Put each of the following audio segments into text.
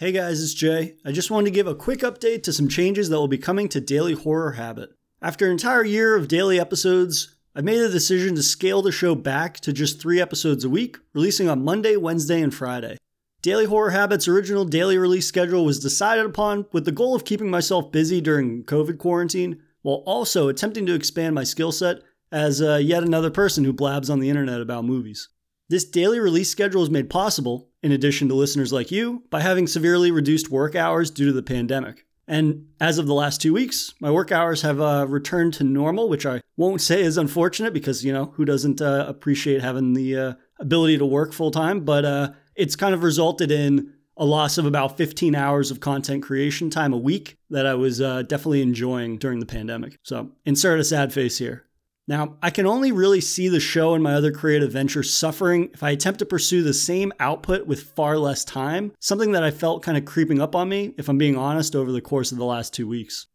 Hey guys, it's Jay. I just wanted to give a quick update to some changes that will be coming to Daily Horror Habit. After an entire year of daily episodes, I made the decision to scale the show back to just three episodes a week, releasing on Monday, Wednesday, and Friday. Daily Horror Habit's original daily release schedule was decided upon with the goal of keeping myself busy during COVID quarantine, while also attempting to expand my skill set as uh, yet another person who blabs on the internet about movies. This daily release schedule is made possible, in addition to listeners like you, by having severely reduced work hours due to the pandemic. And as of the last two weeks, my work hours have uh, returned to normal, which I won't say is unfortunate because, you know, who doesn't uh, appreciate having the uh, ability to work full time? But uh, it's kind of resulted in a loss of about 15 hours of content creation time a week that I was uh, definitely enjoying during the pandemic. So insert a sad face here. Now, I can only really see the show and my other creative ventures suffering if I attempt to pursue the same output with far less time, something that I felt kind of creeping up on me, if I'm being honest, over the course of the last two weeks.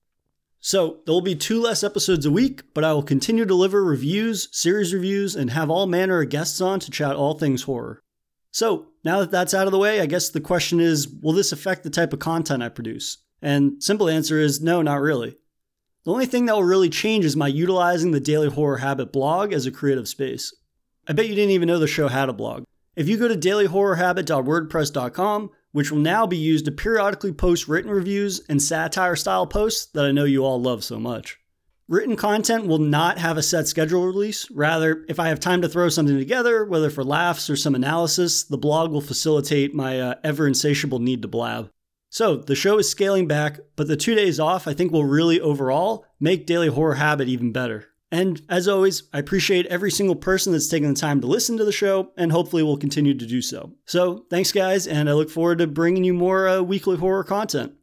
So, there will be two less episodes a week, but I will continue to deliver reviews, series reviews, and have all manner of guests on to chat all things horror. So, now that that's out of the way, I guess the question is will this affect the type of content I produce? And simple answer is no, not really. The only thing that will really change is my utilizing the Daily Horror Habit blog as a creative space. I bet you didn't even know the show had a blog. If you go to dailyhorrorhabit.wordpress.com, which will now be used to periodically post written reviews and satire style posts that I know you all love so much. Written content will not have a set schedule release. Rather, if I have time to throw something together, whether for laughs or some analysis, the blog will facilitate my uh, ever insatiable need to blab. So the show is scaling back, but the two days off I think will really overall make Daily Horror Habit even better. And as always, I appreciate every single person that's taken the time to listen to the show, and hopefully will continue to do so. So thanks, guys, and I look forward to bringing you more uh, weekly horror content.